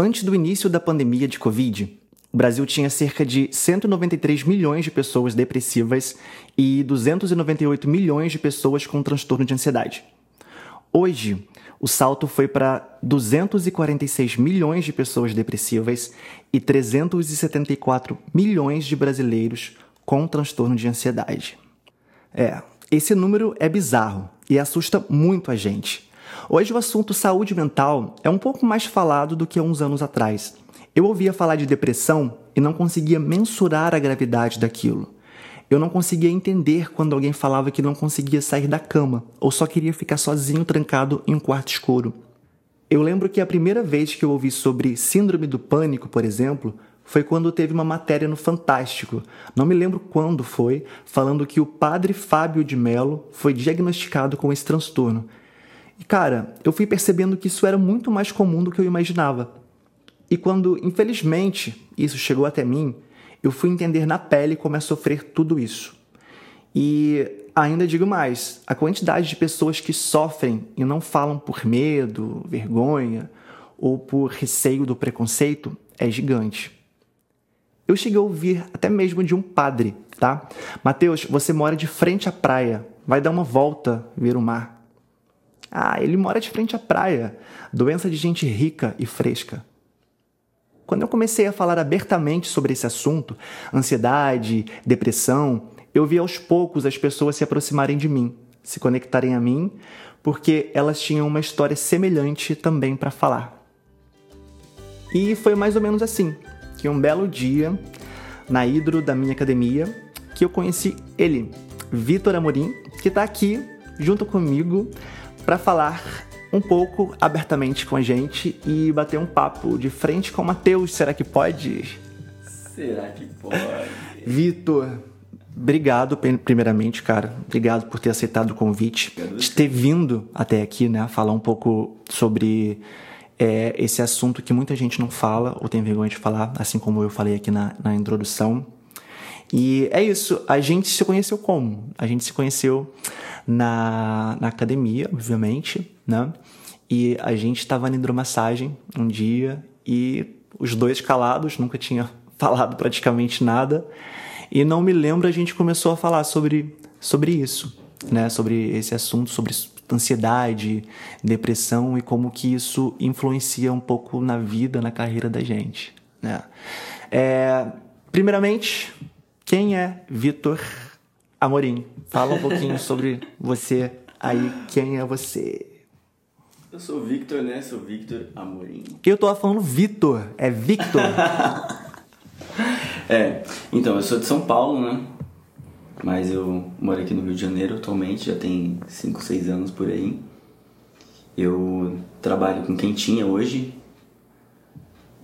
Antes do início da pandemia de Covid, o Brasil tinha cerca de 193 milhões de pessoas depressivas e 298 milhões de pessoas com transtorno de ansiedade. Hoje, o salto foi para 246 milhões de pessoas depressivas e 374 milhões de brasileiros com transtorno de ansiedade. É, esse número é bizarro e assusta muito a gente. Hoje o assunto saúde mental é um pouco mais falado do que há uns anos atrás. Eu ouvia falar de depressão e não conseguia mensurar a gravidade daquilo. Eu não conseguia entender quando alguém falava que não conseguia sair da cama ou só queria ficar sozinho trancado em um quarto escuro. Eu lembro que a primeira vez que eu ouvi sobre síndrome do pânico, por exemplo, foi quando teve uma matéria no Fantástico, não me lembro quando foi, falando que o padre Fábio de Mello foi diagnosticado com esse transtorno e cara, eu fui percebendo que isso era muito mais comum do que eu imaginava. E quando, infelizmente, isso chegou até mim, eu fui entender na pele como é sofrer tudo isso. E ainda digo mais: a quantidade de pessoas que sofrem e não falam por medo, vergonha ou por receio do preconceito é gigante. Eu cheguei a ouvir até mesmo de um padre, tá? Mateus, você mora de frente à praia, vai dar uma volta ver o mar. Ah, ele mora de frente à praia. Doença de gente rica e fresca. Quando eu comecei a falar abertamente sobre esse assunto, ansiedade, depressão, eu vi aos poucos as pessoas se aproximarem de mim, se conectarem a mim, porque elas tinham uma história semelhante também para falar. E foi mais ou menos assim que um belo dia, na hidro da minha academia, que eu conheci ele, Vitor Amorim, que está aqui junto comigo para falar um pouco abertamente com a gente e bater um papo de frente com o Matheus. Será que pode? Será que pode? Vitor, obrigado primeiramente, cara. Obrigado por ter aceitado o convite, de ter vindo até aqui, né? Falar um pouco sobre é, esse assunto que muita gente não fala ou tem vergonha de falar, assim como eu falei aqui na, na introdução. E é isso, a gente se conheceu como? A gente se conheceu na, na academia, obviamente, né? E a gente estava na hidromassagem um dia e os dois calados, nunca tinha falado praticamente nada. E não me lembro, a gente começou a falar sobre, sobre isso, né? Sobre esse assunto, sobre ansiedade, depressão e como que isso influencia um pouco na vida, na carreira da gente, né? É, primeiramente, quem é Vitor Amorim, fala um pouquinho sobre você aí, quem é você? Eu sou o Victor, né? Sou Victor Amorim. Eu tô falando Vitor, é Victor. é, então, eu sou de São Paulo, né? Mas eu moro aqui no Rio de Janeiro atualmente, já tem 5, 6 anos por aí. Eu trabalho com quentinha hoje.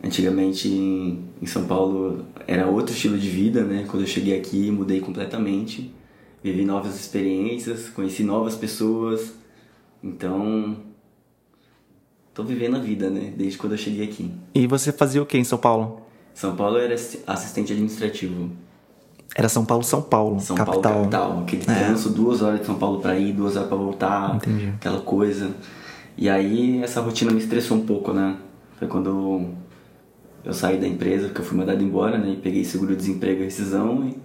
Antigamente em São Paulo era outro estilo de vida, né? Quando eu cheguei aqui mudei completamente vivi novas experiências, conheci novas pessoas. Então, tô vivendo a vida, né? Desde quando eu cheguei aqui. E você fazia o que em São Paulo? São Paulo era assistente administrativo. Era São Paulo, São Paulo, São capital. Paulo, capital. Aquele é. trânsito, duas horas de São Paulo para ir, duas horas para voltar. Entendi. Aquela coisa. E aí essa rotina me estressou um pouco, né? Foi quando eu, eu saí da empresa, porque eu fui mandado embora, né? E peguei seguro-desemprego e rescisão e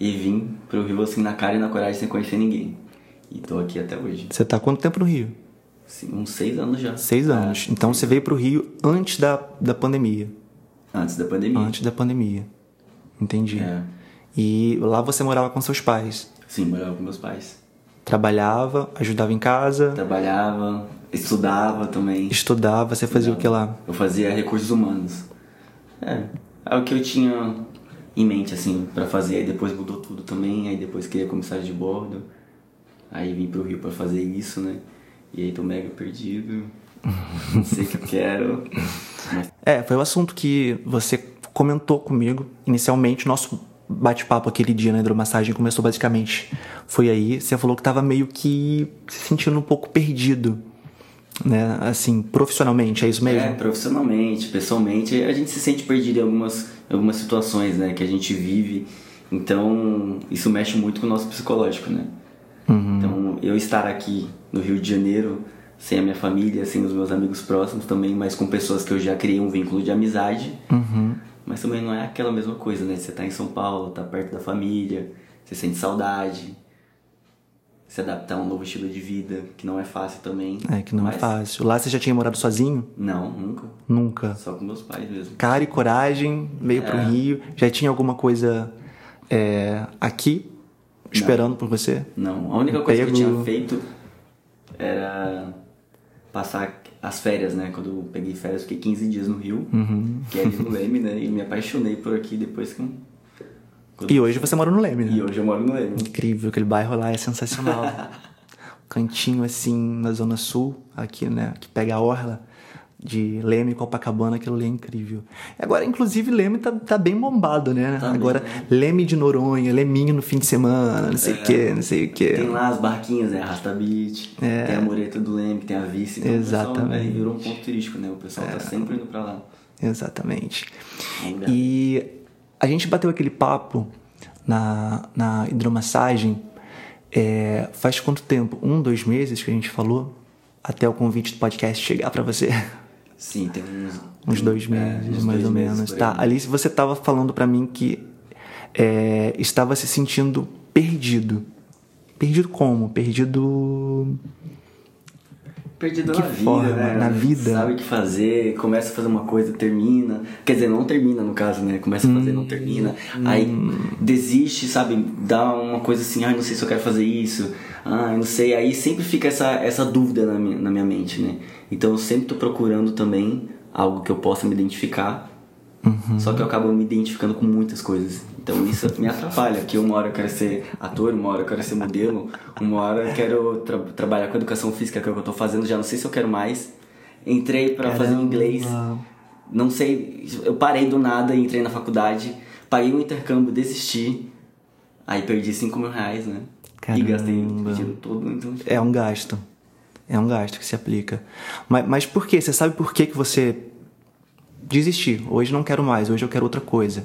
e vim pro Rio assim na cara e na coragem sem conhecer ninguém. E tô aqui até hoje. Você tá quanto tempo no Rio? Sim, uns seis anos já. Seis é. anos. Então você veio pro Rio antes da, da pandemia. Antes da pandemia. Antes da pandemia. Entendi. É. E lá você morava com seus pais? Sim, morava com meus pais. Trabalhava, ajudava em casa? Trabalhava, estudava também. Estudava, você fazia estudava. o que lá? Eu fazia recursos humanos. É, é o que eu tinha em mente, assim, para fazer. Aí depois mudou tudo também, aí depois queria comissário de bordo. Aí vim pro Rio para fazer isso, né? E aí tô mega perdido. Não sei o que eu quero. Mas... É, foi o assunto que você comentou comigo inicialmente. Nosso bate-papo aquele dia na hidromassagem começou basicamente. Foi aí, você falou que tava meio que se sentindo um pouco perdido né? Assim, profissionalmente, é isso mesmo? É, profissionalmente, pessoalmente, a gente se sente perdido em algumas, algumas situações, né? Que a gente vive. Então, isso mexe muito com o nosso psicológico, né? Uhum. Então, eu estar aqui no Rio de Janeiro sem a minha família, sem os meus amigos próximos também, mas com pessoas que eu já criei um vínculo de amizade. Uhum. Mas também não é aquela mesma coisa, né? Você tá em São Paulo, tá perto da família, você sente saudade, se adaptar a um novo estilo de vida, que não é fácil também. É, que não Mas- é fácil. Lá você já tinha morado sozinho? Não, nunca. Nunca. Só com meus pais mesmo. Cara e coragem, veio pro É. Rio. Já tinha alguma coisa é, aqui, esperando por você? Não, a única coisa que eu Pego- tinha feito era passar as férias, né? Quando eu peguei férias, fiquei 15 dias no Rio, Uhum. que é no Leme, né? E me apaixonei por aqui depois que... E hoje você mora no Leme, né? E hoje eu moro no Leme. Incrível, aquele bairro lá é sensacional. Cantinho assim na Zona Sul, aqui, né? Que pega a orla de Leme e Copacabana, aquilo ali é incrível. Agora, inclusive, Leme tá, tá bem bombado, né? Tá Agora, bem, né? Leme de Noronha, Leminho no fim de semana, não sei o que, não sei o que. É. Tem lá as barquinhas, né? Arrasta Beach, É. tem a Mureta do Leme, tem a Vice. Então Exatamente. O pessoal, né, virou um ponto turístico, né? O pessoal É. tá sempre indo pra lá. Exatamente. É. E a gente bateu aquele papo na, na hidromassagem é, faz quanto tempo? Um, dois meses que a gente falou? Até o convite do podcast chegar pra você? Sim, tem uns... Uns dois é, meses, uns mais dois ou meses menos. Tá, ali você tava falando pra mim que é, estava se sentindo perdido. Perdido como? Perdido. Perdido Que na vida, forma, né? na vida. Sabe o que fazer, começa a fazer uma coisa, termina. Quer dizer, não termina no caso, né? Começa a fazer, não termina. Aí desiste, sabe? Dá uma coisa assim, ah, não sei se eu quero fazer isso. Ah, não sei. Aí sempre fica essa, essa dúvida na minha, na minha mente, né? Então eu sempre tô procurando também algo que eu possa me identificar. Só que eu acabo me identificando com muitas coisas. Então isso me atrapalha, porque uma hora eu quero ser ator, uma hora eu quero ser modelo, uma hora eu quero tra- trabalhar com educação física, que é o que eu tô fazendo, já não sei se eu quero mais. Entrei pra fazer Caramba. inglês, não sei, eu parei do nada e entrei na faculdade, paguei um intercâmbio, desisti, aí perdi 5 mil reais, né? E gastei Caramba. o dinheiro todo, então... É um gasto. É um gasto que se aplica. Mas, mas por quê? Você sabe por que, que você desistiu? Hoje não quero mais, hoje eu quero outra coisa.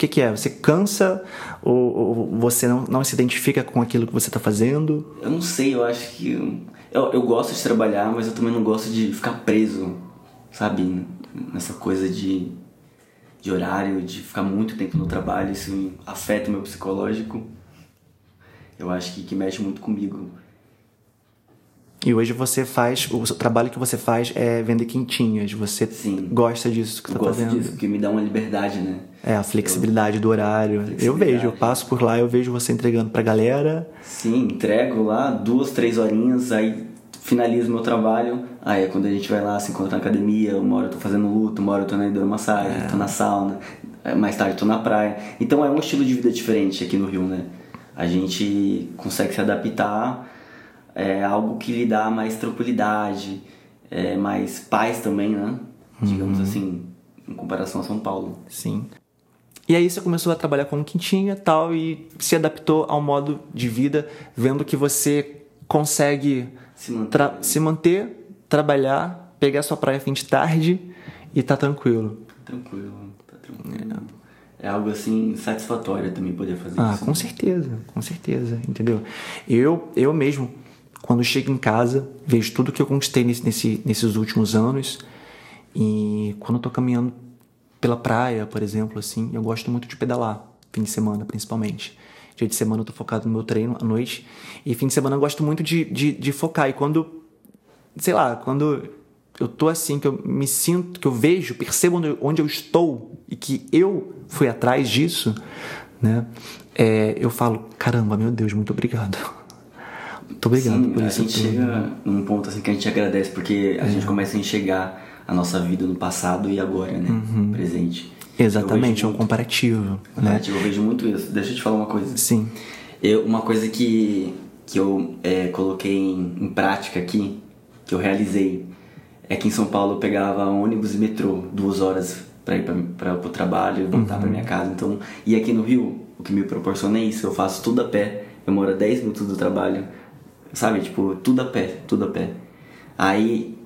Que, que é? Você cansa ou, ou você não, não se identifica com aquilo que você está fazendo? Eu não sei, eu acho que. Eu, eu gosto de trabalhar, mas eu também não gosto de ficar preso, sabe? Nessa coisa de, de horário, de ficar muito tempo no trabalho, isso afeta o meu psicológico. Eu acho que, que mexe muito comigo. E hoje você faz, o trabalho que você faz é vender quentinhas. Você Sim. gosta disso que Eu está gosto fazendo? disso, porque me dá uma liberdade, né? É, a flexibilidade do horário. Eu Flexibilidade. vejo, eu passo por lá, eu vejo você entregando pra galera. Sim, entrego lá duas, três horinhas, aí finalizo meu trabalho. Aí é quando a gente vai lá se encontra na academia, uma hora eu tô fazendo luta, uma hora eu tô na hidromassagem, tô na sauna, é, mais tarde tô na praia. Então é um estilo de vida diferente aqui no Rio, né? A gente consegue se adaptar, é algo que lhe dá mais tranquilidade, é, mais paz também, né? Digamos assim, em comparação a São Paulo. Sim. E aí você começou a trabalhar como quentinha tal e se adaptou ao modo de vida, vendo que você consegue Se manter. tra- se manter, trabalhar, pegar sua praia fim de tarde e tá tranquilo. Tranquilo, tá tranquilo. É algo assim satisfatório também poder fazer Ah, isso. com certeza, com certeza, entendeu? Eu, eu mesmo, quando chego em casa, vejo tudo que eu conquistei nesse, nesse- nesses últimos anos e quando eu tô caminhando pela praia, por exemplo, assim, eu gosto muito de pedalar, fim de semana principalmente. Dia de semana eu tô focado no meu treino à noite e fim de semana eu gosto muito de, de, de focar e quando, sei lá, quando eu tô assim, que eu me sinto, que eu vejo, percebo onde onde eu estou e que eu fui atrás disso, né? É, eu falo, caramba, meu Deus, muito obrigado. Muito obrigado Sim, por a isso gente tudo. chega num ponto assim que a gente agradece porque É. a gente começa a enxergar a nossa vida no passado e agora, né? Presente. Uhum. Exatamente, é um comparativo, muito- né? Eu vejo muito isso. Deixa eu te falar uma coisa. Sim. Eu, uma coisa que, que eu é, coloquei em, em prática aqui, que eu realizei, é que em São Paulo eu pegava ônibus e metrô duas horas para ir para o trabalho e voltar Uhum. pra minha casa. Então, e aqui no Rio, o que me proporciona é isso, eu faço tudo a pé. Eu moro a 10 minutos do trabalho, sabe? Tipo, tudo a pé, tudo a pé. Aí,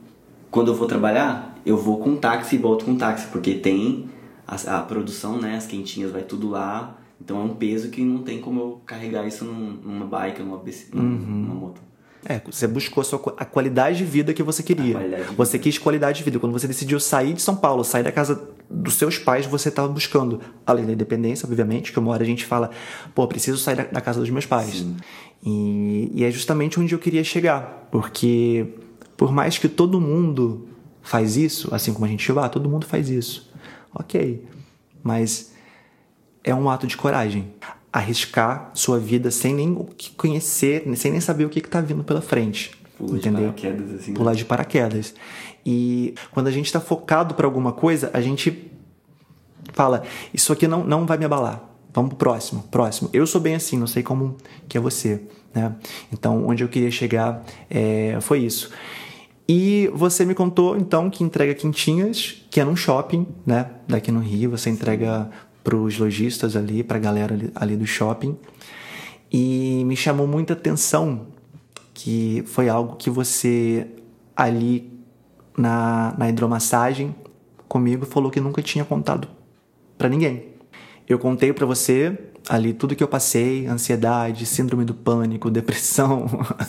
quando eu vou trabalhar, eu vou com táxi e volto com táxi, porque tem a, a produção, né? As quentinhas, vai tudo lá. Então é um peso que não tem como eu carregar isso num, numa bike, numa, bici- num- Uhum. numa moto. É, você buscou a, sua, a qualidade de vida que você queria. Você quis qualidade de vida. Quando você decidiu sair de São Paulo, sair da casa dos seus pais, você estava buscando, além da independência, obviamente, que uma hora a gente fala, pô, preciso sair da, da casa dos meus pais. E, e é justamente onde eu queria chegar. Porque, por mais que todo mundo faz isso, assim como a gente ah, todo mundo faz isso. Ok. Mas é um ato de coragem arriscar sua vida sem nem conhecer, sem nem saber o que está vindo pela frente. Pular entendeu? de paraquedas, assim. Pular de paraquedas. E quando a gente está focado para alguma coisa, a gente fala: Isso aqui não, não vai me abalar. Vamos pro próximo, próximo. Eu sou bem assim, não sei como que é você, né? Então, onde eu queria chegar é, foi isso. E você me contou, então, que entrega quintinhas, que é num shopping, né? Daqui no Rio, você entrega para os lojistas ali, para a galera ali, ali do shopping. E me chamou muita atenção que foi algo que você ali na, na hidromassagem comigo falou que nunca tinha contado para ninguém. Eu contei para você ali tudo que eu passei, ansiedade, síndrome do pânico, depressão,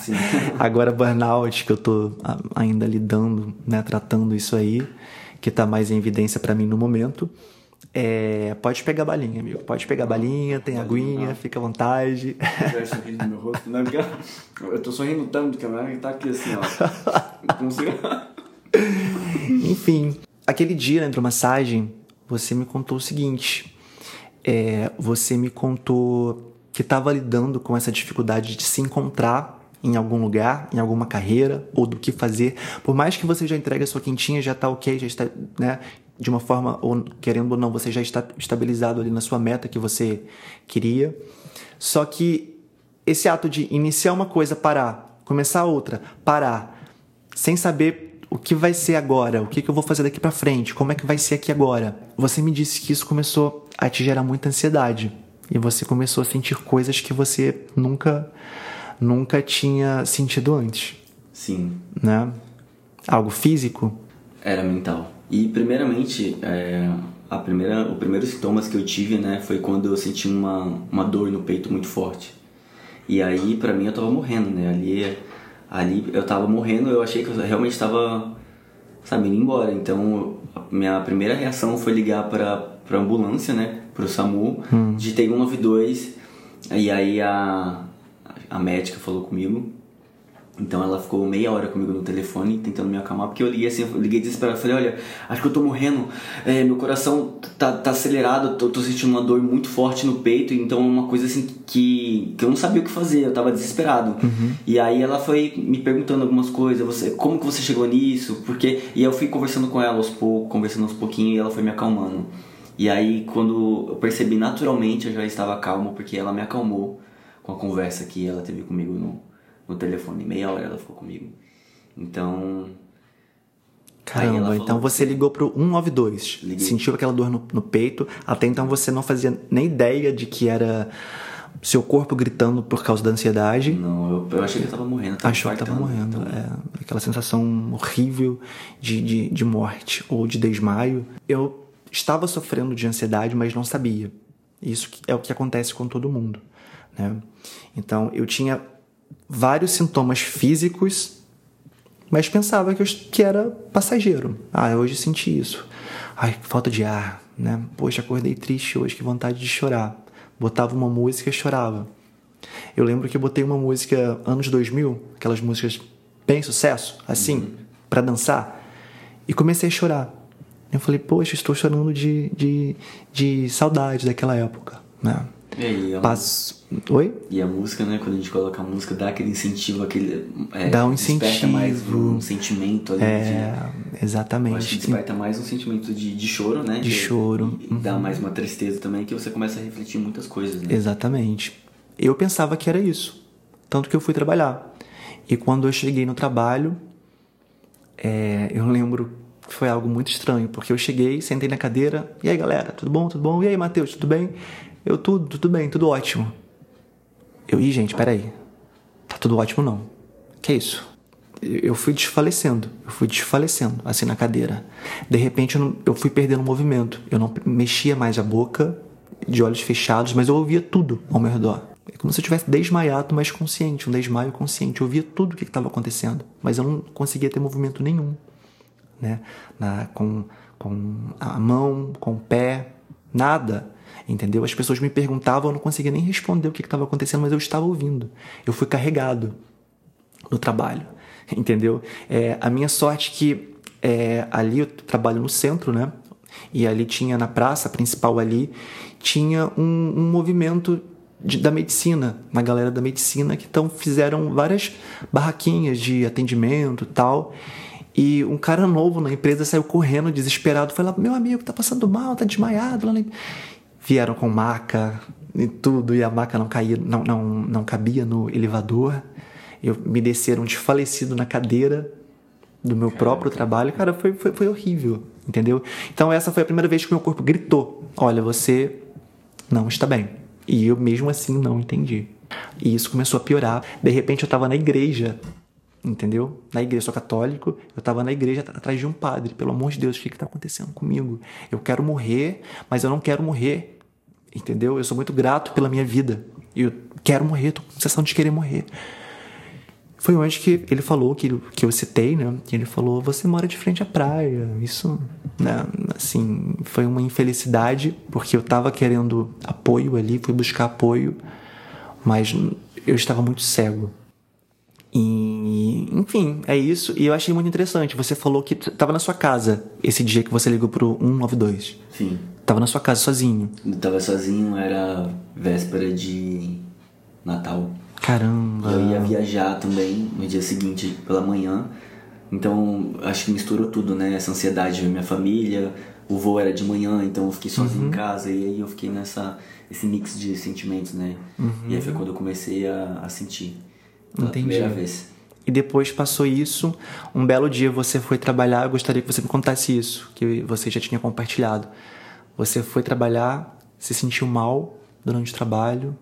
agora burnout que eu tô ainda lidando, né, tratando isso aí, que tá mais em evidência para mim no momento. É, pode pegar balinha, amigo. Pode pegar balinha, tem pode aguinha, não. fica à vontade. sorriso no meu rosto, não, porque eu tô sorrindo tanto que a minha tá aqui assim, ó. consigo... Enfim, aquele dia na hidromassagem, você me contou o seguinte. É, você me contou que estava lidando com essa dificuldade de se encontrar em algum lugar, em alguma carreira, ou do que fazer. Por mais que você já entregue a sua quentinha, já está ok, já está né, de uma forma, ou querendo ou não, você já está estabilizado ali na sua meta que você queria. Só que esse ato de iniciar uma coisa, parar, começar outra, parar, sem saber o que vai ser agora, o que, que eu vou fazer daqui para frente, como é que vai ser aqui agora. Você me disse que isso começou a te gerar muita ansiedade e você começou a sentir coisas que você nunca nunca tinha sentido antes. Sim. Né? Algo físico? Era mental. E primeiramente, é, a primeira, o primeiro sintomas que eu tive, né, foi quando eu senti uma, uma dor no peito muito forte. E aí, para mim, eu tava morrendo, né? Ali, ali eu tava morrendo, eu achei que eu realmente estava, sabe, indo embora. Então, a minha primeira reação foi ligar para para ambulância, né, pro SAMU, hum. digitei 192. E aí a a médica falou comigo então ela ficou meia hora comigo no telefone tentando me acalmar, porque eu liguei assim, eu liguei desesperado, falei, olha, acho que eu tô morrendo, é, meu coração tá, tá acelerado, tô, tô, sentindo uma dor muito forte no peito, então é uma coisa assim que, que eu não sabia o que fazer, eu tava desesperado. Uhum. E aí ela foi me perguntando algumas coisas, você, como que você chegou nisso? Porque e eu fui conversando com ela aos poucos, conversando aos pouquinhos e ela foi me acalmando. E aí quando eu percebi naturalmente, eu já estava calmo porque ela me acalmou com a conversa que ela teve comigo no no telefone. Meia hora ela ficou comigo. Então. Caramba, então você ligou pro 192. Liguei. Sentiu aquela dor no, no peito. Até então você não fazia nem ideia de que era seu corpo gritando por causa da ansiedade. Não, eu, eu achei que eu tava morrendo. Tava Achou que tava morrendo. Então... É, aquela sensação horrível de, de, de morte ou de desmaio. Eu estava sofrendo de ansiedade, mas não sabia. Isso é o que acontece com todo mundo. Né? Então eu tinha vários sintomas físicos, mas pensava que, eu, que era passageiro. Ah, hoje senti isso. Ai, falta de ar, né? Poxa, acordei triste hoje, que vontade de chorar. Botava uma música e chorava. Eu lembro que eu botei uma música anos 2000, aquelas músicas bem sucesso, assim, uhum. para dançar, e comecei a chorar. Eu falei, poxa, estou chorando de, de, de saudade daquela época, né? E aí, é Passo... Oi? E a música, né? Quando a gente coloca a música, dá aquele incentivo, aquele. É, dá um incentivo. Desperta mais um sentimento ali. É, de, exatamente. acho que desperta mais um sentimento de, de choro, né? De, choro. E, uhum. dá mais uma tristeza também, que você começa a refletir muitas coisas, né? Exatamente. Eu pensava que era isso. Tanto que eu fui trabalhar. E quando eu cheguei no trabalho, é, eu lembro que foi algo muito estranho, porque eu cheguei, sentei na cadeira, e aí galera, tudo bom? Tudo bom? E aí, Matheus, tudo bem? Eu, tudo, tudo bem, tudo ótimo. Eu, ih, gente, peraí. Tá tudo ótimo não. Que é isso? Eu fui desfalecendo, eu fui desfalecendo, assim na cadeira. De repente eu, não, eu fui perdendo o movimento. Eu não mexia mais a boca, de olhos fechados, mas eu ouvia tudo ao meu redor. como se eu tivesse desmaiado, mas consciente, um desmaio consciente. Eu via tudo o que estava acontecendo, mas eu não conseguia ter movimento nenhum, né? Na, com, com a mão, com o pé, nada, entendeu? As pessoas me perguntavam, eu não conseguia nem responder o que estava acontecendo, mas eu estava ouvindo. Eu fui carregado no trabalho, entendeu? É, a minha sorte é que é, ali eu trabalho no centro, né? E ali tinha na praça principal ali tinha um, um movimento de, da medicina, uma galera da medicina que então fizeram várias barraquinhas de atendimento tal. E um cara novo na empresa saiu correndo, desesperado, foi lá, meu amigo, tá passando mal, tá desmaiado. Lá Vieram com maca e tudo, e a maca não, caía, não, não, não cabia no elevador. Eu, me desceram desfalecido na cadeira do meu próprio trabalho. Cara, foi, foi, foi horrível, entendeu? Então essa foi a primeira vez que meu corpo gritou: Olha, você não está bem. E eu mesmo assim não entendi. E isso começou a piorar. De repente eu estava na igreja, entendeu? Na igreja, eu sou católico, eu estava na igreja atrás de um padre. Pelo amor de Deus, o que está acontecendo comigo? Eu quero morrer, mas eu não quero morrer, entendeu? Eu sou muito grato pela minha vida. Eu quero morrer, tô com sensação de querer morrer foi onde que ele falou, que, que eu citei, né? Ele falou, você mora de frente à praia. Isso, né? Assim, foi uma infelicidade, porque eu tava querendo apoio ali, fui buscar apoio, mas eu estava muito cego. E, enfim, é isso. E eu achei muito interessante. Você falou que tava na sua casa esse dia que você ligou pro 192. Sim. Tava na sua casa sozinho. Eu tava sozinho, era véspera de Natal. Caramba! Eu ia viajar também no dia seguinte pela manhã. Então, acho que misturou tudo, né? Essa ansiedade de ver minha família, o voo era de manhã, então eu fiquei sozinho uhum. em casa e aí eu fiquei nessa esse mix de sentimentos, né? Uhum. E aí foi quando eu comecei a, a sentir pela Entendi. primeira vez. E depois passou isso, um belo dia você foi trabalhar, eu gostaria que você me contasse isso, que você já tinha compartilhado. Você foi trabalhar, se sentiu mal durante o trabalho,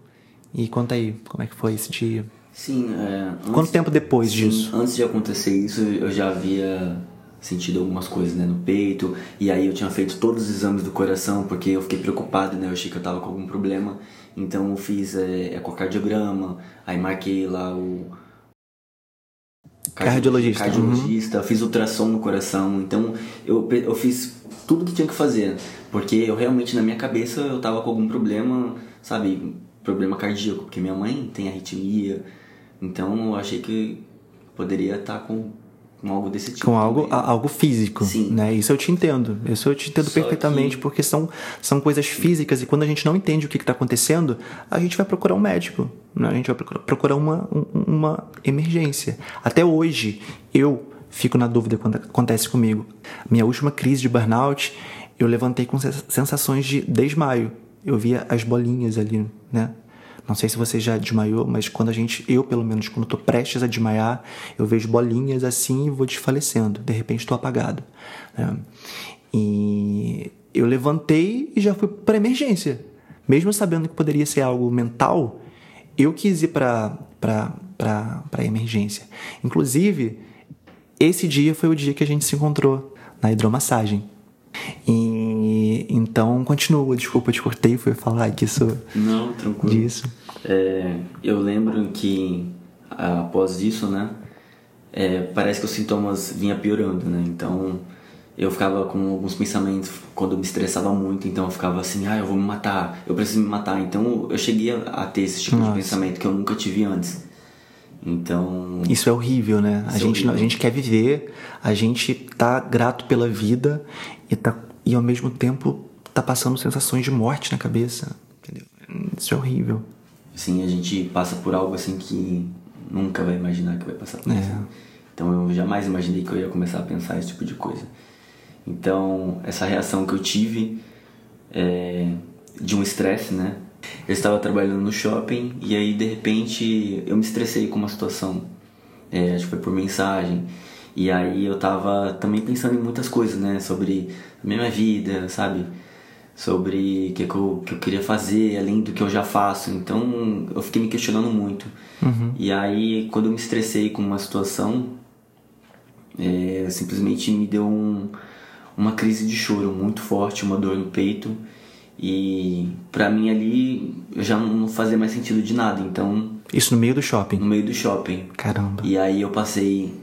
e conta aí, como é que foi esse dia? Sim, é, antes, Quanto tempo depois sim, disso? Antes de acontecer isso, eu já havia sentido algumas coisas né, no peito, e aí eu tinha feito todos os exames do coração, porque eu fiquei preocupado, né? Eu achei que eu tava com algum problema, então eu fiz é, ecocardiograma, aí marquei lá o. Cardiologista. Cardiologista, uhum. fiz ultrassom no coração, então eu, eu fiz tudo que tinha que fazer, porque eu realmente na minha cabeça eu tava com algum problema, sabe? problema cardíaco, porque minha mãe tem arritmia. Então eu achei que poderia estar com, com algo desse tipo. Com algo, algo físico. Sim. Né? Isso eu te entendo. Isso eu te entendo Só perfeitamente, que... porque são, são coisas físicas e quando a gente não entende o que está acontecendo, a gente vai procurar um médico. Né? A gente vai procurar uma, uma emergência. Até hoje, eu fico na dúvida quando acontece comigo. Minha última crise de burnout, eu levantei com sensações de desmaio eu via as bolinhas ali, né? Não sei se você já desmaiou, mas quando a gente, eu pelo menos, quando estou prestes a desmaiar, eu vejo bolinhas assim e vou desfalecendo. De repente estou apagado. Né? E eu levantei e já fui para emergência. Mesmo sabendo que poderia ser algo mental, eu quis ir para para emergência. Inclusive, esse dia foi o dia que a gente se encontrou na hidromassagem. E então continua, desculpa, eu te cortei, fui falar disso. Não, tranquilo. Disso. É, eu lembro que após isso, né, é, parece que os sintomas vinham piorando, né? Então eu ficava com alguns pensamentos quando eu me estressava muito, então eu ficava assim, ah, eu vou me matar, eu preciso me matar. Então eu cheguei a ter esse tipo Nossa. de pensamento que eu nunca tive antes. Então. Isso é horrível, né? A é gente, a gente quer viver, a gente tá grato pela vida e, tá, e ao mesmo tempo tá passando sensações de morte na cabeça. Entendeu? Isso é horrível. Sim, a gente passa por algo assim que nunca vai imaginar que vai passar por é. isso. Então eu jamais imaginei que eu ia começar a pensar esse tipo de coisa. Então, essa reação que eu tive é, de um estresse, né? Eu estava trabalhando no shopping e aí de repente eu me estressei com uma situação. É, acho que foi por mensagem. E aí eu tava também pensando em muitas coisas, né? Sobre a minha vida, sabe? Sobre o que, que, eu, que eu queria fazer, além do que eu já faço. Então eu fiquei me questionando muito. Uhum. E aí quando eu me estressei com uma situação, é, simplesmente me deu um, uma crise de choro muito forte, uma dor no peito. E pra mim ali eu já não fazia mais sentido de nada, então. Isso no meio do shopping? No meio do shopping. Caramba. E aí eu passei.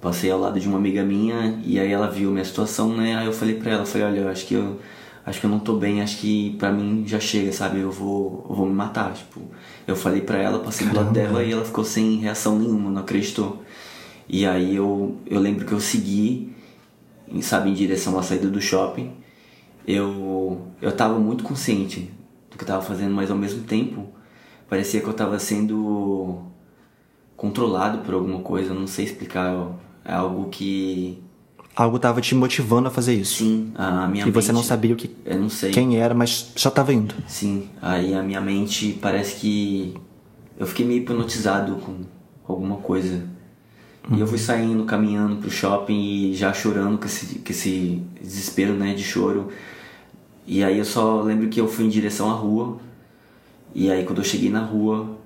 Passei ao lado de uma amiga minha e aí ela viu minha situação, né? Aí eu falei pra ela, falei, olha, eu acho que eu. Acho que eu não tô bem, acho que pra mim já chega, sabe? Eu vou, eu vou me matar, tipo. Eu falei pra ela, passei do lado dela e ela ficou sem reação nenhuma, não acreditou. E aí eu, eu lembro que eu segui, sabe, em direção à saída do shopping. Eu, eu tava muito consciente do que eu tava fazendo, mas ao mesmo tempo parecia que eu tava sendo controlado por alguma coisa, não sei explicar. É algo que. Algo tava te motivando a fazer isso. Sim, a minha E você não mente- sabia o que, não sei. quem era, mas já tava indo. Sim, aí a minha mente parece que eu fiquei meio hipnotizado com alguma coisa. E eu fui saindo, caminhando pro shopping e já chorando com esse, com esse desespero, né, de choro. E aí eu só lembro que eu fui em direção à rua. E aí quando eu cheguei na rua,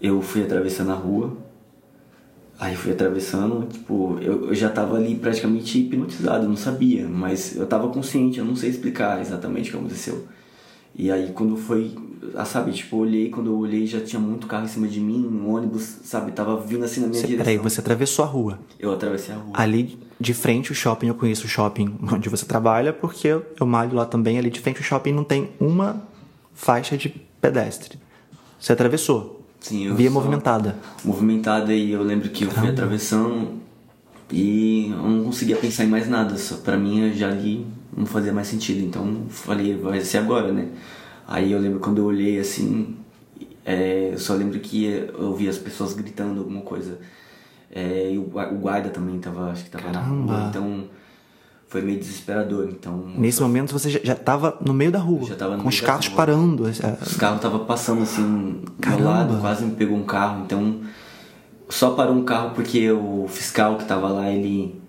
eu fui atravessando a rua. Aí fui atravessando, tipo, eu, eu já tava ali praticamente hipnotizado, eu não sabia, mas eu tava consciente, eu não sei explicar exatamente o que aconteceu. E aí quando foi, ah, sabe, tipo, eu olhei, quando eu olhei já tinha muito carro em cima de mim, um ônibus, sabe, tava vindo assim na minha Você, direção. peraí, você atravessou a rua. Eu atravessei a rua. Ali de frente o shopping, eu conheço o shopping onde você trabalha, porque eu malho lá também. Ali de frente o shopping não tem uma faixa de pedestre. Você atravessou. Sim, eu Via movimentada. movimentada e eu lembro que eu fui atravessando e eu não conseguia pensar em mais nada, só pra mim eu já ali não fazia mais sentido, então falei, vai ser agora, né? Aí eu lembro quando eu olhei assim, é, eu só lembro que eu ouvi as pessoas gritando alguma coisa. É, e o o guarda também tava, acho que tava na Caramba. rua, então foi meio desesperador, então Nesse momento você já, já tava no meio da rua. já tava com os carros rua. parando. é, Os carros estavam passando assim do Caramba. meu lado, quase me pegou um carro. Então, só parou um carro porque o fiscal que tava lá, ele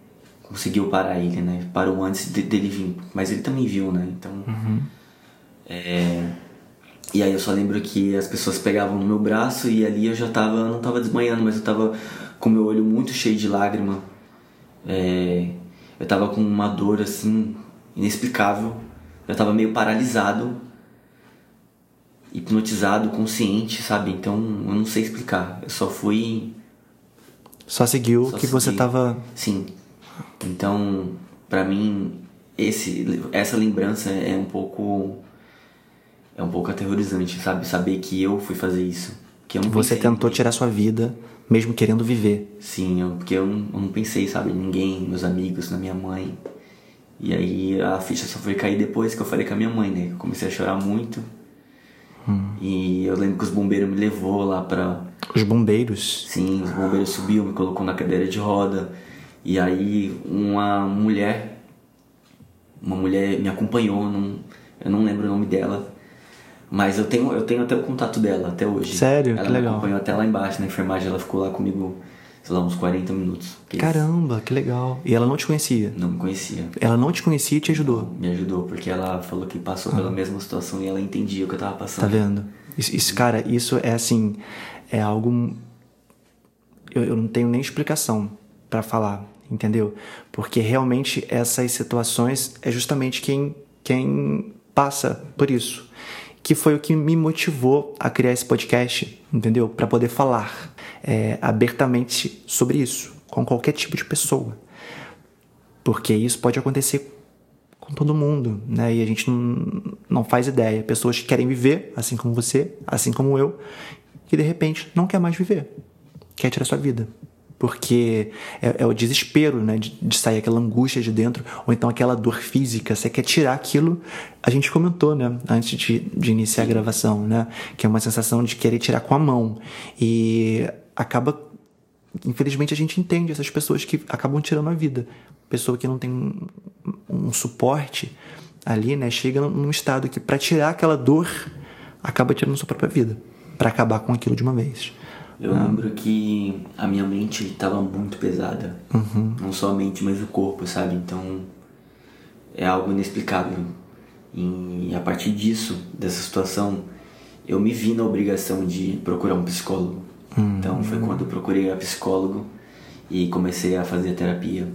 conseguiu parar ele, né? Parou antes de- dele vir. Mas ele também viu, né? Então. é, E aí eu só lembro que as pessoas pegavam no meu braço e ali eu já tava, eu não tava desmanhando, mas eu tava com meu olho muito cheio de lágrima. É, eu tava com uma dor assim, inexplicável. Eu tava meio paralisado hipnotizado, consciente, sabe? Então eu não sei explicar. Eu só fui. Só seguiu Só que você segui. tava. Sim. Então, pra mim, esse, essa lembrança é um pouco. É um pouco aterrorizante, sabe? Saber que eu fui fazer isso. Que eu não Você pensei tentou tirar sua vida, mesmo querendo viver. Sim, eu- porque eu não, eu não pensei, sabe? Ninguém, meus amigos, na minha mãe. E aí a ficha só foi cair depois que eu falei com a minha mãe, né? Eu comecei a chorar muito. E eu lembro que os bombeiros me levou lá pra, Os bombeiros. Sim, os bombeiros subiu, me colocou na cadeira de roda. E aí uma mulher, uma mulher me acompanhou, não, eu não lembro o nome dela. Mas eu tenho, eu tenho até o contato dela até hoje. Sério? Ela Que me legal. acompanhou até lá embaixo na enfermagem, ela ficou lá comigo, sei lá, uns 40 minutos. porque Caramba, que legal. E ela não te conhecia. Não me conhecia. Ela não te conhecia e te ajudou. Me ajudou, porque ela falou que passou pela mesma situação e ela entendia o que eu tava Tá passando. vendo? Isso, isso, cara, isso é assim. É algo. Eu, eu não tenho nem explicação pra falar, entendeu? Porque realmente essas situações é justamente quem, quem passa por isso. Que foi o que me motivou a criar esse podcast, entendeu? Pra poder falar é, abertamente sobre isso, com qualquer tipo de pessoa. Porque isso pode acontecer com todo mundo, né? E a gente não, não faz ideia. Pessoas que querem viver, assim como você, assim como eu, que de repente não quer mais viver, quer tirar sua vida. Porque é, é o desespero, né? De, de sair aquela angústia de dentro, ou então aquela dor física. Você quer tirar aquilo. A gente comentou, né? Antes de, de iniciar a gravação, né? Que é uma sensação de querer tirar com a mão. E acaba infelizmente a gente entende essas pessoas que acabam tirando a vida. Pessoa que não tem um, um suporte ali, né? Chega num estado que para tirar aquela dor acaba tirando sua própria vida, para acabar com aquilo de uma vez. Eu lembro que a minha mente estava muito pesada. Não só a mente, mas o corpo, sabe? Então é algo inexplicável. E a partir disso, dessa situação, eu me vi na obrigação de procurar um psicólogo. Então foi quando eu procurei a psicólogo e comecei a fazer terapia.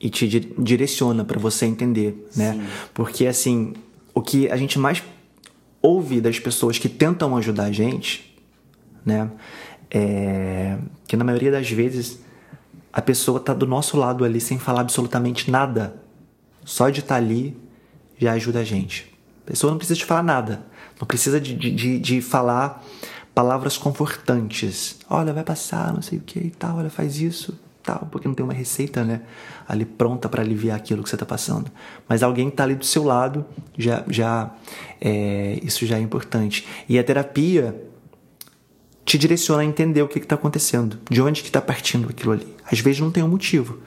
e te di- direciona para você entender, né? Sim. Porque assim, o que a gente mais ouve das pessoas que tentam ajudar a gente, né? É que na maioria das vezes a pessoa tá do nosso lado ali sem falar absolutamente nada. Só de estar tá ali já ajuda a gente. A pessoa não precisa de falar nada. Não precisa de, de, de falar palavras confortantes. Olha, vai passar, não sei o que e tal, olha, faz isso, tal, porque não tem uma receita, né, ali pronta para aliviar aquilo que você está passando. Mas alguém que tá ali do seu lado, já, já é, isso já é importante. E a terapia te direciona a entender o que está acontecendo, de onde que está partindo aquilo ali. Às vezes não tem um motivo,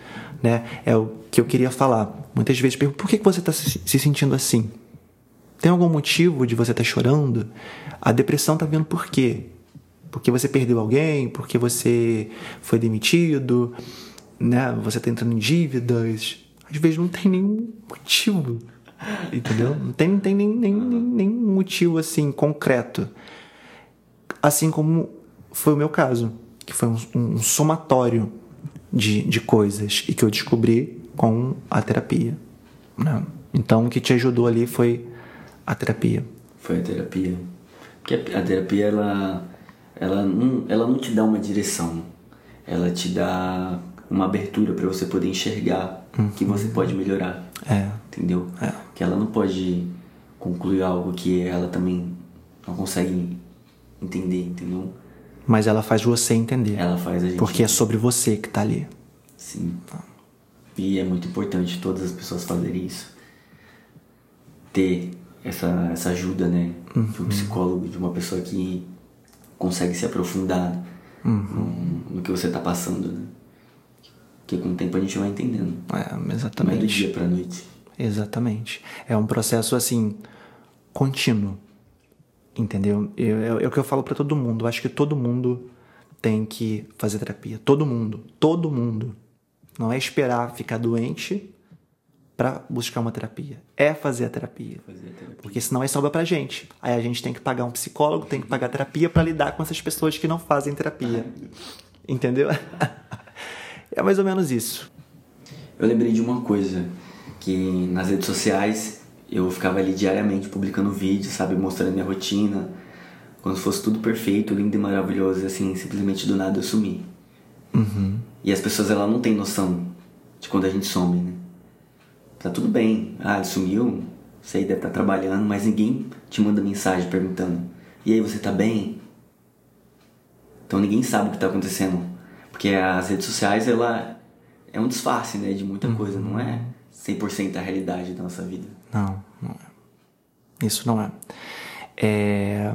né? É o que eu queria falar. Muitas vezes pergunto, por que, que você está se, se sentindo assim? Tem algum motivo de você estar tá chorando? A depressão está vindo por quê? Porque você perdeu alguém? Porque você foi demitido? Né? Você está entrando em dívidas? Às vezes não tem nenhum motivo. Entendeu? Não tem, não tem nem, nem, nem, nenhum motivo assim concreto. Assim como foi o meu caso, que foi um, um somatório de, de coisas e que eu descobri com a terapia. Né? Então, o que te ajudou ali foi a terapia. Foi a terapia. Porque a, terapia, ela, ela, não, ela não te dá uma direção, ela te dá uma abertura para você poder enxergar uhum. que você pode melhorar. É. Entendeu? É. Que ela não pode concluir algo que ela também não consegue entender, entendeu? Mas ela faz você entender. Ela faz a gente. Porque é sobre você que tá ali. Sim. E é muito importante todas as pessoas fazerem isso. Ter essa, essa ajuda, né? Uhum. De um psicólogo, de uma pessoa que consegue se aprofundar uhum. no, no, que você tá passando, né? Que com o tempo a gente vai entendendo. É, exatamente. Não é do dia pra noite. Exatamente. É um processo, assim, contínuo. Entendeu? É, o que eu falo para todo mundo. Eu acho que todo mundo tem que fazer terapia. Todo mundo. Todo mundo. Não é esperar ficar doente para buscar uma terapia. É fazer a terapia. Fazer a terapia. Porque senão é sobra pra gente. Aí a gente tem que pagar um psicólogo, tem que pagar terapia para lidar com essas pessoas que não fazem terapia. Entendeu? é mais ou menos isso. Eu lembrei de uma coisa que nas redes sociais eu ficava ali diariamente publicando vídeos, sabe, mostrando minha rotina. Quando fosse tudo perfeito, lindo e maravilhoso, assim, simplesmente do nada eu sumi. Uhum. E as pessoas, ela não têm noção de quando a gente some, né? Tá tudo bem, ah, ele sumiu, sei, deve estar tá trabalhando, mas ninguém te manda mensagem perguntando: e aí, você tá bem? Então ninguém sabe o que tá acontecendo. Porque as redes sociais, ela é um disfarce, né, de muita coisa, não é 100% a realidade da nossa vida. Não, não é. Isso não é. É,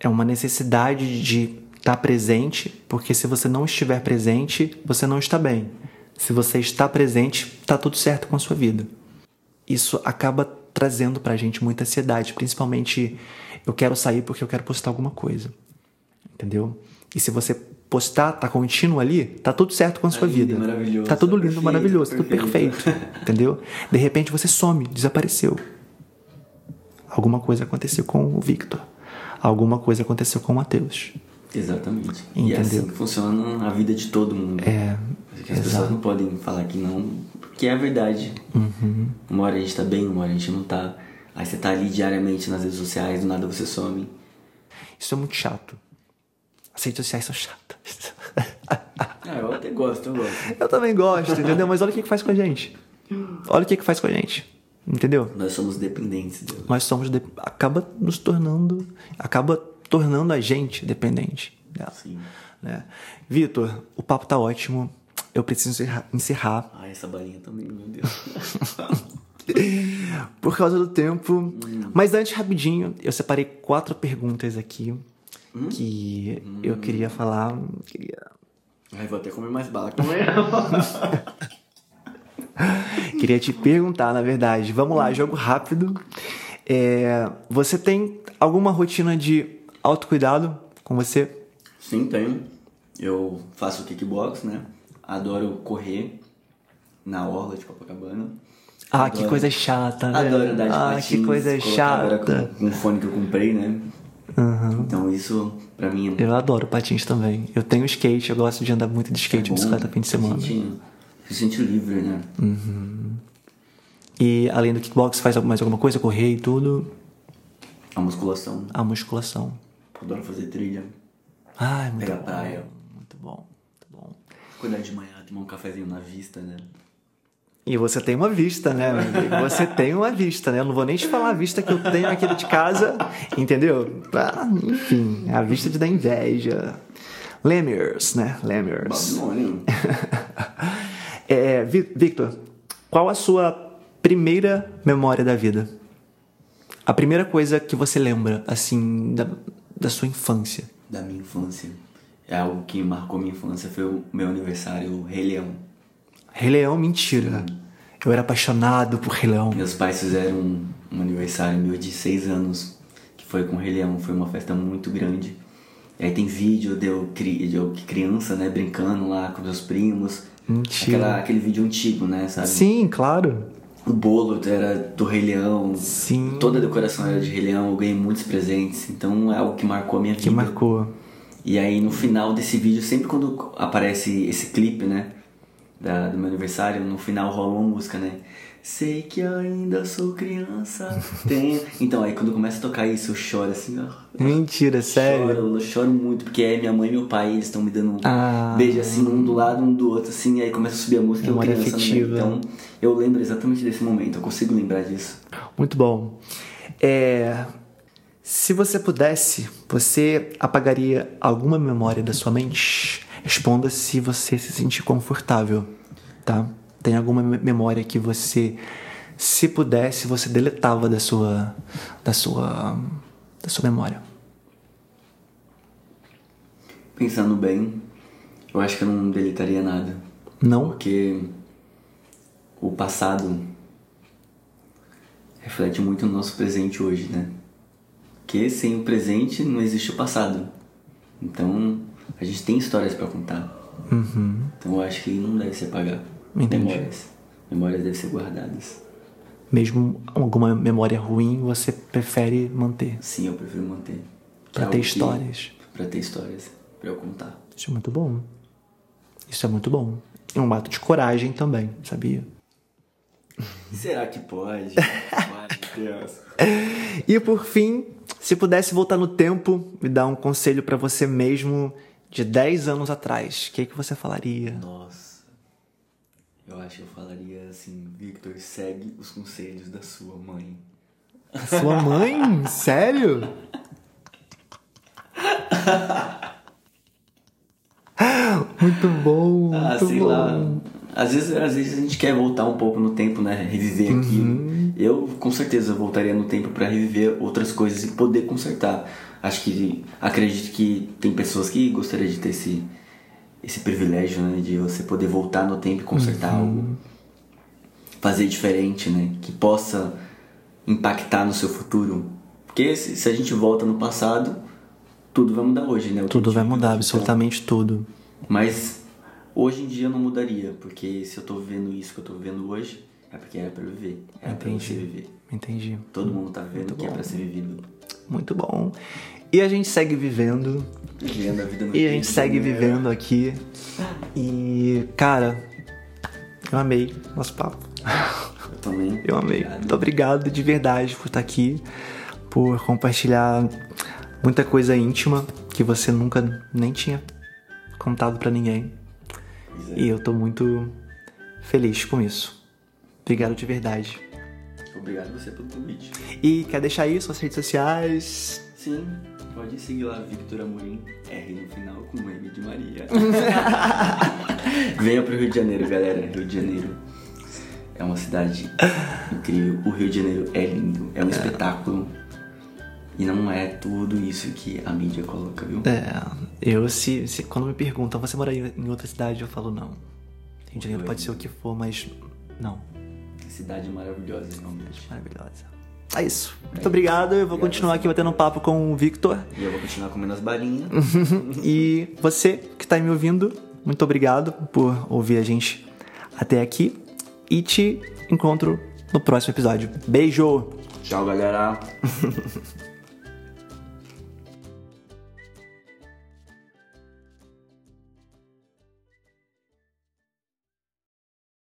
é uma necessidade de estar presente, porque se você não estiver presente, você não está bem. Se você está presente, está tudo certo com a sua vida. Isso acaba trazendo pra gente muita ansiedade, principalmente eu quero sair porque eu quero postar alguma coisa. Entendeu? E se você postar, tá contínuo ali, tá tudo certo com a sua tá vida. Maravilhoso, tá tudo lindo, perfeito, maravilhoso, perfeito. tudo perfeito. entendeu? De repente você some, desapareceu. Alguma coisa aconteceu com o Victor. Alguma coisa aconteceu com o Matheus. Exatamente. Entendeu? E é assim que funciona a vida de todo mundo. É. Porque as exato. pessoas não podem falar que não, porque é a verdade. Uhum. Uma hora a gente tá bem, uma hora a gente não tá. Aí você tá ali diariamente nas redes sociais, do nada você some. Isso é muito chato. As redes sociais são chatas. Ah, eu até gosto, eu gosto. Eu também gosto, entendeu? Mas olha o que, que faz com a gente. Olha o que, que faz com a gente. Entendeu? Nós somos dependentes dele. Nós somos. De... Acaba nos tornando. Acaba tornando a gente dependente dela. Sim. Né? Vitor, o papo tá ótimo. Eu preciso encerrar. Ah, essa balinha também, meu Deus. Por causa do tempo. Hum. Mas antes, rapidinho, eu separei quatro perguntas aqui hum? que hum. eu queria falar. Queria... Ai, vou até comer mais bala com queria te perguntar, na verdade. Vamos lá, jogo rápido. É, você tem alguma rotina de autocuidado com você? Sim, tenho. Eu faço kickbox, né? Adoro correr na orla de Copacabana. Ah, adoro, que coisa chata, né? Adoro andar de Ah, patins, que coisa chata. Com, com o fone que eu comprei, né? Uhum. Então isso, pra mim... Eu adoro patins também. Eu tenho skate, eu gosto de andar muito de skate, é bicicleta fim de semana. Se sente, se sente livre, né? Uhum. E além do kickbox, faz mais alguma coisa? Correr e tudo? A musculação. A musculação. Adoro fazer trilha. Ai, muito Pegar bom. praia. Muito bom, muito bom. Acordar de manhã, tomar um cafezinho na vista, né? E você tem uma vista, né? Você tem uma vista, né? Eu não vou nem te falar a vista que eu tenho aqui de casa, entendeu? Ah, enfim, a vista de dar inveja. Lemurs, né? Lemurs. Babilônia. É, Vi- Victor, qual a sua primeira memória da vida? A primeira coisa que você lembra, assim, da, da sua infância? da minha infância. É algo que marcou minha infância. Foi o meu aniversário, o Rei Leão. Rei Leão, mentira. Eu era apaixonado por Rei Leão. Meus pais fizeram um, um aniversário meu de seis anos, que foi com o Rei Leão. Foi uma festa muito grande. E aí tem vídeo de eu, de eu criança, né, brincando lá com meus primos. Mentira. Aquela, aquele vídeo antigo, né, sabe? Sim, claro. O bolo era do Rei Leão. Sim. Toda a decoração era de Rei Leão. Eu ganhei muitos presentes. Então é algo que marcou a minha vida. Que marcou. E aí no final desse vídeo, sempre quando aparece esse clipe, né? Da, do meu aniversário, no final rola uma música, né? Sei que ainda sou criança. Tenho... Então aí quando começa a tocar isso, eu choro assim, ó. Mentira, sério. Choro, eu choro muito, porque é minha mãe e meu pai, eles estão me dando um Ah. beijo assim, um do lado, um do outro, assim, aí começa a subir a música e eu criança afetiva. Então eu lembro exatamente desse momento, eu consigo lembrar disso. Muito bom. É, se você pudesse, você apagaria alguma memória da sua mente? Responda se você se sentir confortável, tá? Tem alguma me- memória que você, se pudesse, você deletava da sua, da sua, da sua memória? Pensando bem, eu acho que eu não deletaria nada. Não? Porque o passado reflete muito no nosso presente hoje, né? Porque sem o presente não existe o passado. Então a gente tem histórias pra contar. Uhum. Então eu acho que não deve se apagar. Entendi. Memórias. Memórias devem ser guardadas. Mesmo alguma memória ruim, você prefere manter Sim, eu prefiro manter. Pra É ter histórias. Pra ter histórias. Pra eu contar. Isso é muito bom. Isso é muito bom. É um ato de coragem também, sabia? Será que pode? Deus. E por fim, se pudesse voltar no tempo e dar um conselho pra você mesmo de 10 anos atrás, o que, que você falaria? Nossa. Eu acho que eu falaria assim, Victor, segue os conselhos da sua mãe. Sua mãe? Sério? Muito bom, Ah, muito sei bom. lá. Às vezes, às vezes a gente quer voltar um pouco no tempo, né? Reviver Uhum. aquilo. Eu, com certeza, voltaria no tempo pra reviver outras coisas e poder consertar. Acho que, acredito que tem pessoas que gostariam de ter esse, esse privilégio, né? De você poder voltar no tempo e consertar Uhum. algo. Fazer diferente, né? Que possa impactar no seu futuro. Porque se, se a gente volta no passado, tudo vai mudar hoje, né? Tudo vai mudar, absolutamente tudo. Mas hoje em dia eu não mudaria, porque se eu tô vivendo isso que eu tô vivendo hoje, é porque era pra eu viver. Era pra você viver. Entendi. Todo mundo tá vivendo o que é pra ser vivido. Muito bom. E a gente segue vivendo. Vivendo a vida no E a gente segue né? vivendo aqui. E, cara, eu amei nosso papo. Eu também. Eu amei. Obrigado. Muito obrigado de verdade por estar aqui, por compartilhar muita coisa íntima que você nunca nem tinha contado pra ninguém. É. E eu tô muito feliz com isso. Obrigado de verdade. Obrigado você pelo convite. E quer deixar aí suas redes sociais? Sim, pode seguir lá, Victor Amorim, R no final com M de Maria. Venha pro Rio de Janeiro, galera. Rio de Janeiro é uma cidade incrível. O Rio de Janeiro é lindo, é um espetáculo. E não é tudo isso que a mídia coloca, viu? É, eu se, se- quando me perguntam, você moraria em outra cidade, eu falo não. Rio de Janeiro pode ser o que for, mas não. Cidade maravilhosa, realmente. Maravilhosa. É isso. Muito obrigado. Eu vou Obrigado, continuar aqui batendo um papo com o Victor. E eu vou continuar comendo as balinhas. E você que está me ouvindo, muito obrigado por ouvir a gente até aqui. E te encontro no próximo episódio. Beijo! Tchau, galera.